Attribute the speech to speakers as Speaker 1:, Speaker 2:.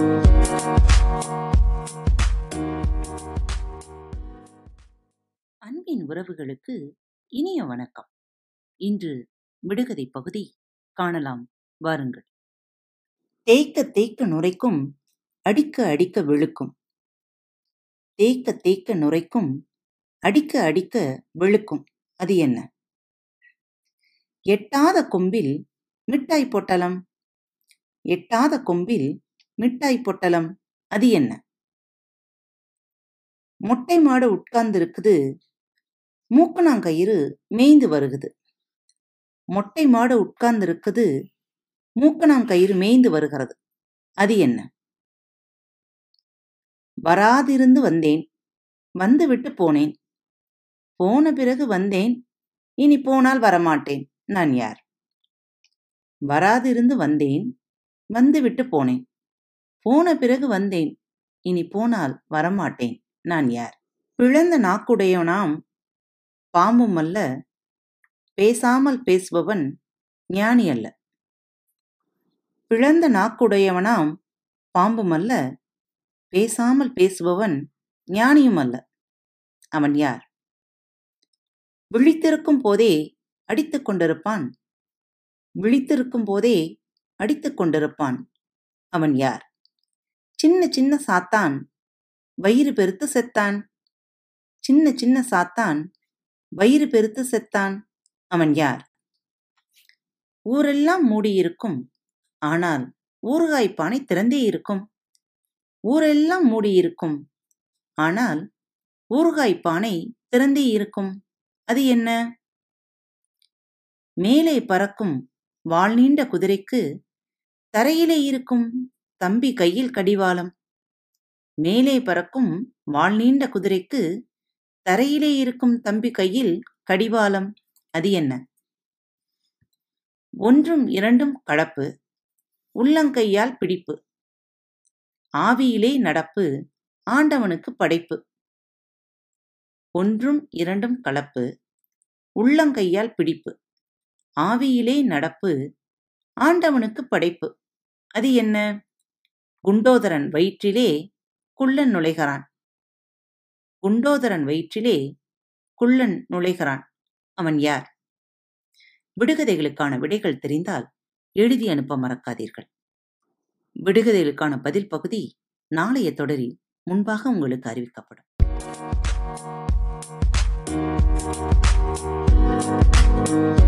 Speaker 1: அன்பின் உறவுகளுக்கு இனிய வணக்கம். இன்று விடுகதை பகுதி காணலாம். வாருங்கள். தேய்க்க தேய்க்க நுரைக்கும் அடிக்க அடிக்க வெளுக்கும் தேய்க்க தேய்க்க நுரைக்கும் அடிக்க அடிக்க வெளுக்கும் அது என்ன? எட்டாத கொம்பில் மிட்டாய் பொட்டலம். எட்டாத கொம்பில் மிட்டாய் பொட்டலம் அது என்ன? மொட்டை மாடு உட்கார்ந்திருக்குது. மூக்கணாங்கயிறு மேய்ந்து வருகுது. மொட்டை மாடு உட்கார்ந்திருக்குது. மூக்கணாங்கயிறு மேய்ந்து வருகிறது. அது என்ன? வராதிருந்து வந்தேன். வந்துவிட்டு போனேன். போன பிறகு வந்தேன். இனி போனால் வரமாட்டேன். நான் யார்? வராதிருந்து வந்தேன். வந்துவிட்டு போனேன். போன பிறகு வந்தேன். இனி போனால் வரமாட்டேன். நான் யார்? பிழந்த நாக்குடையவனாம் பாம்பும் அல்ல பேசாமல் பேசுபவன் ஞானி அல்ல. பிழந்த நாக்குடையவனாம் பாம்பும் அல்ல பேசாமல் பேசுபவன் ஞானியும் அல்ல. அவன் யார்? விழித்திருக்கும் போதே அடித்துக் கொண்டிருப்பான். விழித்திருக்கும் போதே அடித்துக் கொண்டிருப்பான். அவன் யார்? சின்ன சின்ன சாத்தான். வயிறு பெருத்து செத்தான். சின்ன சின்ன சாத்தான். வயிறு பெருத்து செத்தான். அவன் யார்? ஊரெல்லாம் மூடியிருக்கும். ஆனால் ஊறுகாய் பானை திறந்தே இருக்கும். ஊரெல்லாம் மூடியிருக்கும். ஆனால் ஊறுகாய் பானை திறந்தே இருக்கும். அது என்ன? மேலே பறக்கும் வால் நீண்ட குதிரைக்கு தரையிலே இருக்கும். தம்பி கையில் கடிவாளம். மேலே பறக்கும் வால் நீண்ட குதிரைக்கு தரையிலே இருக்கும் தம்பி கையில் கடிவாளம். அது என்ன? ஒன்றும் இரண்டும் கலப்பு. உள்ளங்கையால் பிடிப்பு. ஆவியிலே நடப்பு. ஆண்டவனுக்கு படைப்பு. ஒன்றும் இரண்டும் கலப்பு. உள்ளங்கையால் பிடிப்பு. ஆவியிலே நடப்பு. ஆண்டவனுக்கு படைப்பு. அது என்ன? குண்டோதரன் வயிற்றிலே குள்ளன் நுழைகிறான். குண்டோதரன் வயிற்றிலே குள்ளன் நுழைகிறான். அவன் யார்? விடுகதைகளுக்கான விடைகள் தெரிந்தால் எழுதி அனுப்ப மறக்காதீர்கள். விடுகதைகளுக்கான பதில் பகுதி நாளைய தொடரில் முன்பாக உங்களுக்கு அறிவிக்கப்படும்.
Speaker 2: Thank you.